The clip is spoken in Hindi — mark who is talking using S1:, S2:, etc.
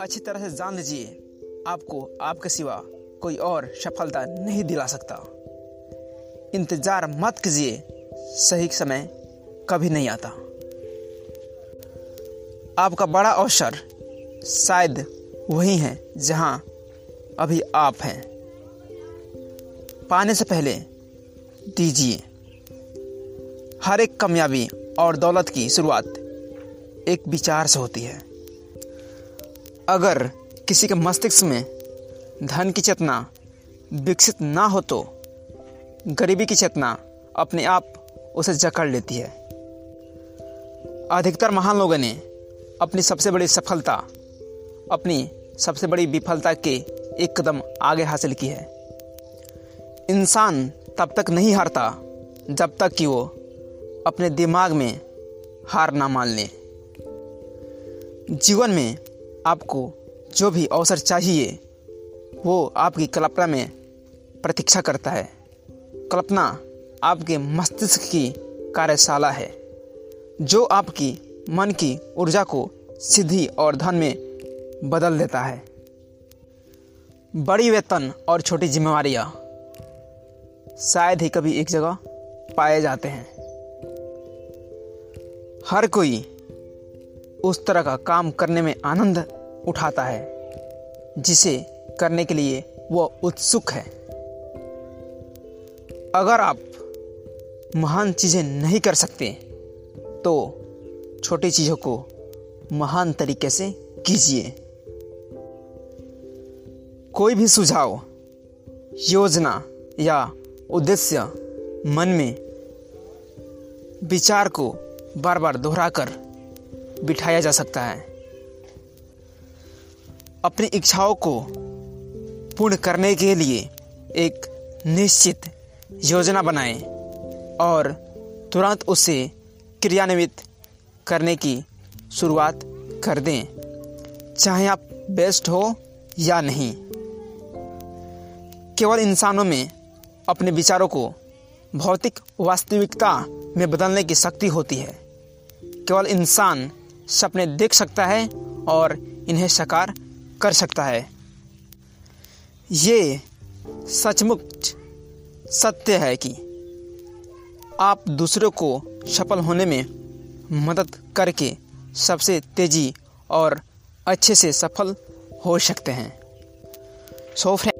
S1: अच्छी तरह से जान लीजिए, आपको, आपके सिवा कोई और सफलता नहीं दिला सकता। इंतज़ार मत कीजिए, सही समय कभी नहीं आता। आपका बड़ा अवसर शायद वही है जहाँ अभी आप हैं। पाने से पहले दीजिए। हर एक कामयाबी और दौलत की शुरुआत एक विचार से होती है। अगर किसी के मस्तिष्क में धन की चेतना विकसित ना हो तो गरीबी की चेतना अपने आप उसे जकड़ लेती है। अधिकतर महान लोगों ने अपनी सबसे बड़ी सफलता, अपनी सबसे बड़ी विफलता के एक कदम आगे हासिल की है। इंसान तब तक नहीं हारता जब तक कि वो अपने दिमाग में हार ना मान ले। जीवन में आपको जो भी अवसर चाहिए, वो आपकी कल्पना में प्रतीक्षा करता है। कल्पना आपके मस्तिष्क की कार्यशाला है, जो आपकी मन की ऊर्जा को सिद्धि और धन में बदल देता है। बड़ी वेतन और छोटी जिम्मेवारियाँ शायद ही कभी एक जगह पाए जाते हैं। हर कोई उस तरह का काम करने में आनंद उठाता है, जिसे करने के लिए वह उत्सुक है। अगर आप महान चीज़ें नहीं कर सकते तो छोटी चीज़ों को महान तरीके से कीजिए। कोई भी सुझाव, योजना या उद्देश्य मन में विचार को बार बार दोहराकर बिठाया जा सकता है। अपनी इच्छाओं को पूर्ण करने के लिए एक निश्चित योजना बनाएँ और तुरंत उसे क्रियान्वित करने की शुरुआत कर दें, चाहे आप बेस्ट हो या नहीं। केवल इंसानों में अपने विचारों को भौतिक वास्तविकता में बदलने की शक्ति होती है। केवल इंसान सपने देख सकता है और इन्हें साकार कर सकता है। ये सचमुच सत्य है कि आप दूसरों को सफल होने में मदद करके सबसे तेज़ी और अच्छे से सफल हो सकते हैं। So friend